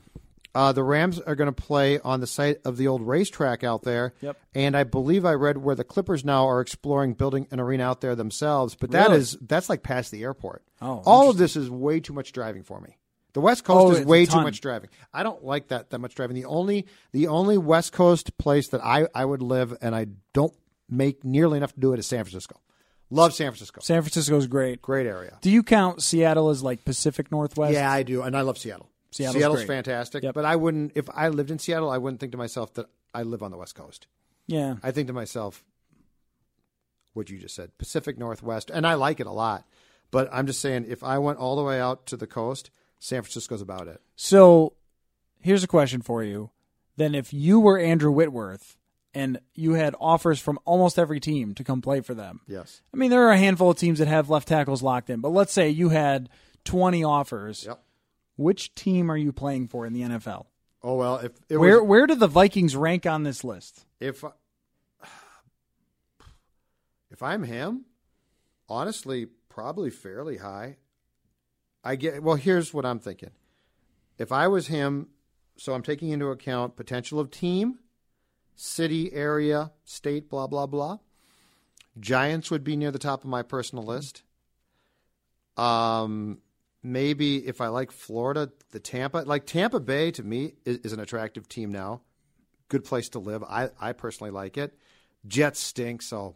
uh, the Rams are going to play on the site of the old racetrack out there. Yep. And I believe I read where the Clippers now are exploring building an arena out there themselves. But that Really? is that's like past the airport. Oh, all of this is way too much driving for me. The West Coast Oh, is way too much driving. I don't like that that much driving. The only the only West Coast place that I, I would live and I don't make nearly enough to do it is San Francisco. Love San Francisco. San Francisco's great. Great area. Do you count Seattle as like Pacific Northwest? Yeah, I do, and I love Seattle. Seattle's Seattle's fantastic, Yep. but I wouldn't if I lived in Seattle. I wouldn't think to myself that I live on the West Coast. yeah. I think to myself, what you just said, Pacific Northwest, and I like it a lot. But I'm just saying, if I went all the way out to the coast, San Francisco's about it. So here's a question for you. Then, if you were Andrew Whitworth and you had offers from almost every team to come play for them, Yes. I mean, there are a handful of teams that have left tackles locked in, but let's say you had 20 offers. Yep. Which team are you playing for in the NFL? Oh well, if it Where was, where do the Vikings rank on this list? if if I'm him, honestly, probably fairly high. I get well. Here's what I'm thinking. If I was him, so I'm taking into account potential of team, city, area, state, blah blah blah. Giants would be near the top of my personal list. Um, maybe if I like Florida, the Tampa, like Tampa Bay to me is, is an attractive team now. Good place to live. I, I personally like it. Jets stink, so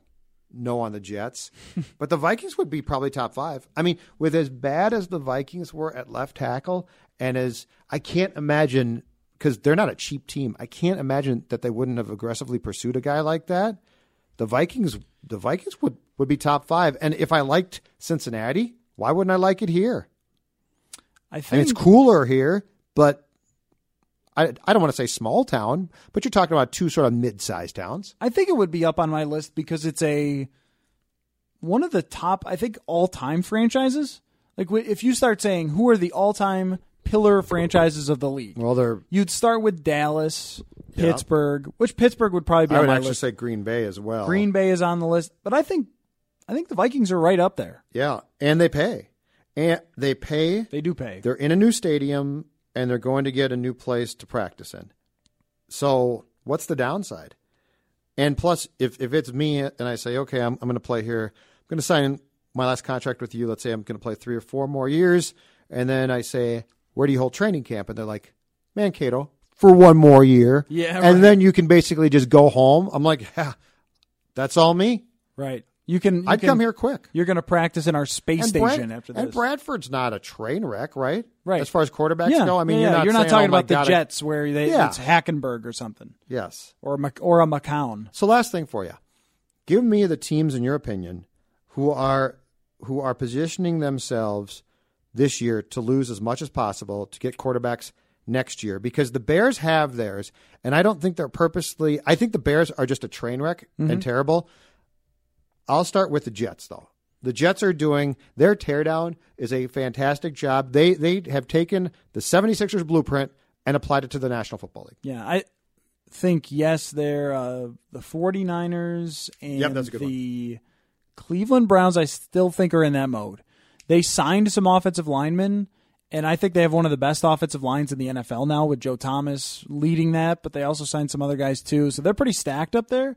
no on the Jets. but the Vikings would be probably top five. I mean, with as bad as the Vikings were at left tackle, and as I can't imagine because they're not a cheap team. I can't imagine that they wouldn't have aggressively pursued a guy like that. The Vikings, the Vikings would would be top five. And if I liked Cincinnati, why wouldn't I like it here? I I mean, it's cooler here, but I I don't want to say small town, but you're talking about two sort of mid sized towns. I think it would be up on my list because it's a one of the top, I think, all time franchises. Like if you start saying who are the all time pillar franchises of the league, Well, they're you'd start with Dallas, Yeah. Pittsburgh, which Pittsburgh would probably be I on would my actually list. say Green Bay as well. Green Bay is on the list, but I think I think the Vikings are right up there. yeah, and they pay, and they pay. They do pay. They're in a new stadium, and they're going to get a new place to practice in. So, what's the downside? And plus, if if it's me and I say, okay, I'm I'm going to play here, I'm going to sign my last contract with you. Let's say I'm going to play three or four more years, and then I say, where do you hold training camp? And they're like, Mankato for one more year. Yeah, and right. then you can basically just go home. I'm like, yeah, That's all me. Right. You can. You I'd can- come here quick. You're going to practice in our space And Brad- station after this. And Bradford's not a train wreck, right? Right. As far as quarterbacks yeah. go, I mean, yeah, you're not saying, talking oh about the Jets where they, Yeah. it's Hackenberg or something, Yes. or a or a McCown. So last thing for you, give me the teams in your opinion who are who are positioning themselves this year to lose as much as possible to get quarterbacks next year because the Bears have theirs, and I don't think they're purposely. I think the Bears are just a train wreck and mm-hmm. terrible. I'll start with the Jets though. The Jets are doing their teardown is a fantastic job. They they have taken the 76ers blueprint and applied it to the National Football League. Yeah, I think yes, they're uh, the 49ers and Yep, good one. the Cleveland Browns. I still think are in that mode. They signed some offensive linemen, and I think they have one of the best offensive lines in the NFL now with Joe Thomas leading that. But they also signed some other guys too, so they're pretty stacked up there.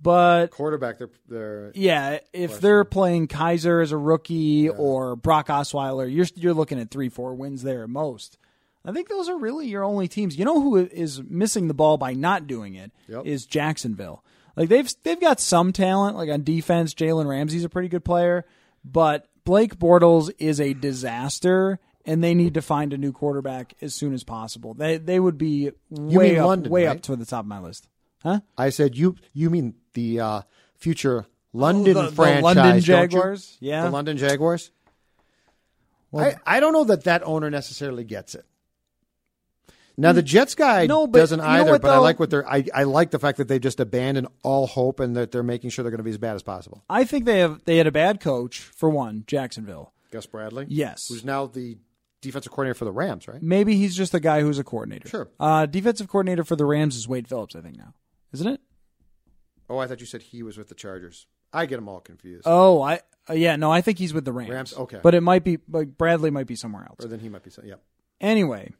But Quarterback, they're they're yeah, if they're playing Kizer as a rookie or Brock Osweiler, you're you're looking at three, four wins there at most. I think those are really your only teams. You know who is missing the ball by not doing it is Yep. Jacksonville. Like they've they've got some talent. Like on defense, Jalen Ramsey's a pretty good player, but Blake Bortles is a disaster, and they need to find a new quarterback as soon as possible. They they would be way up London, way right? up to the top of my list. Huh? I said you you mean the uh, future London Oh, the- the franchise, London don't you? Jaguars? Yeah. the London Jaguars. I, I don't know that that owner necessarily gets it. Now the Jets guy No, but doesn't either, what, but I like what they're. I, I like the fact that they just abandoned all hope and that they're making sure they're going to be as bad as possible. I think they have they had a bad coach for one, Jacksonville. Gus Bradley, Yes. who's now the defensive coordinator for the Rams, right? Maybe he's just the guy who's a coordinator. Sure. Uh, defensive coordinator for the Rams is Wade Phillips, I think now, isn't it? Oh, I thought you said he was with the Chargers. I get them all confused. Oh, I uh, yeah, no, I think he's with the Rams. Rams, okay. but it might be, but Bradley might be somewhere else. or then he might be. saying, Yep. Anyway,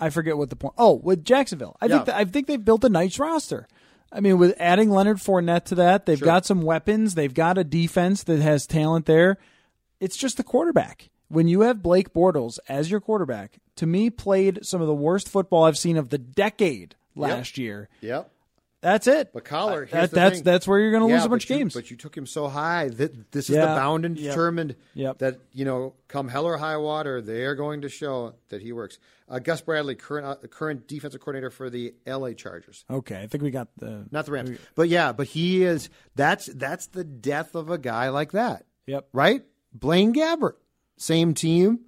I forget what the point. Oh, with Jacksonville, I think Yeah. th- I think they've built a nice roster. I mean, with adding Leonard Fournette to that, they've got some weapons. They've got a defense that has talent there. It's just the quarterback. When you have Blake Bortles as your quarterback, to me, played some of the worst football I've seen of the decade last year. Yep. That's it. But Coller, that- the that's thing. that's where you're going to Yeah, lose a bunch of games. But you took him so high that this is Yeah. the bound and Yep. determined Yep. that you know, come hell or high water, they are going to show that he works. Uh, Gus Bradley, current uh, current defensive coordinator for the L.A. Chargers, okay, I think we got the not the Rams, but yeah, but he is. That's that's the death of a guy like that, Yep. right? Blaine Gabbert, same team,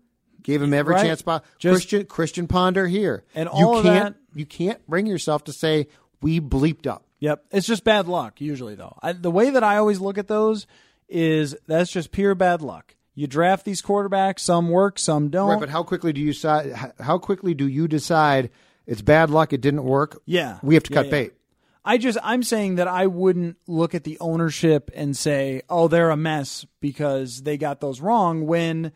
gave him every Right. chance. Spot Just- Christian Christian Ponder here, And you all of can't that- you can't bring yourself to say we bleeped up. Yep, it's just bad luck usually though. I, the way that I always look at those is that's just pure bad luck. You draft these quarterbacks, some work, some don't. Right, but how quickly do you decide? How quickly do you decide it's bad luck? It didn't work. Yeah. we have to Yeah, cut yeah. bait. I just I'm saying that I wouldn't look at the ownership and say, "Oh, they're a mess because they got those wrong." When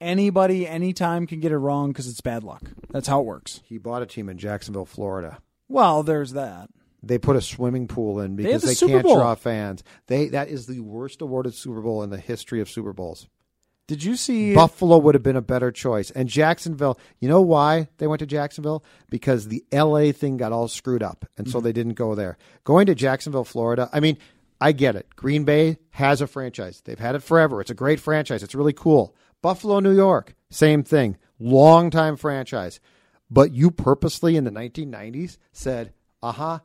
anybody, anytime can get it wrong because it's bad luck. That's how it works. He bought a team in Jacksonville, Florida. Well, there's that. They put a swimming pool in because the they, can't Bowl. draw fans. They that is the worst awarded Super Bowl in the history of Super Bowls. Did you see? Buffalo would have been a better choice, and Jacksonville. You know why they went to Jacksonville? Because the L.A. thing got all screwed up, and Mm-hmm. so they didn't go there. Going to Jacksonville, Florida. I mean, I get it. Green Bay has a franchise. They've had it forever. It's a great franchise. It's really cool. Buffalo, New York, same thing. Long time franchise. But you purposely in the 1990s said, "Uh huh."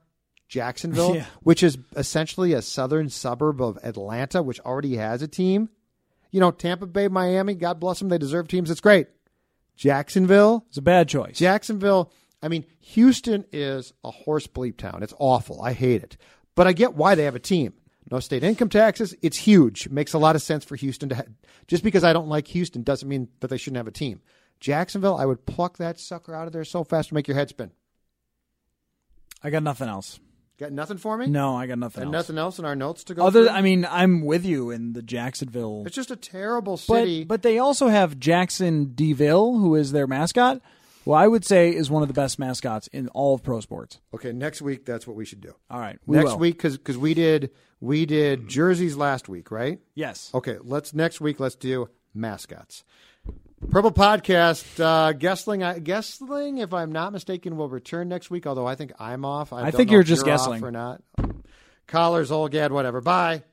Jacksonville, Yeah. which is essentially a southern suburb of Atlanta, which already has a team. You know, Tampa Bay, Miami, God bless them, they deserve teams. It's great. Jacksonville, It's a bad choice. Jacksonville, I mean, Houston is a horse bleep town. It's awful. I hate it. But I get why they have a team. No state income taxes. It's huge. Makes a lot of sense for Houston to ha- just because I don't like Houston doesn't mean that they shouldn't have a team. Jacksonville, I would pluck that sucker out of there so fast to make your head spin. I got nothing else. Got nothing for me? No, I got nothing And else. nothing else in our notes to go Other, through? I mean, I'm with you in the Jacksonville It's just a terrible But city. but they also have Jaxson de Ville, who is their mascot, who I would say is one of the best mascots in all of pro sports. okay, next week that's what we should do. All right, we next will. week because we did we did jerseys last week, right? yes. Okay, let's next week. Let's do mascots. Purple Podcast. Uh, Goessling, I, Goessling, if I'm not mistaken, will return next week. Although I think I'm off. I, I don't think you're just off guessing. or not. Coller, Zulgad, whatever. Bye.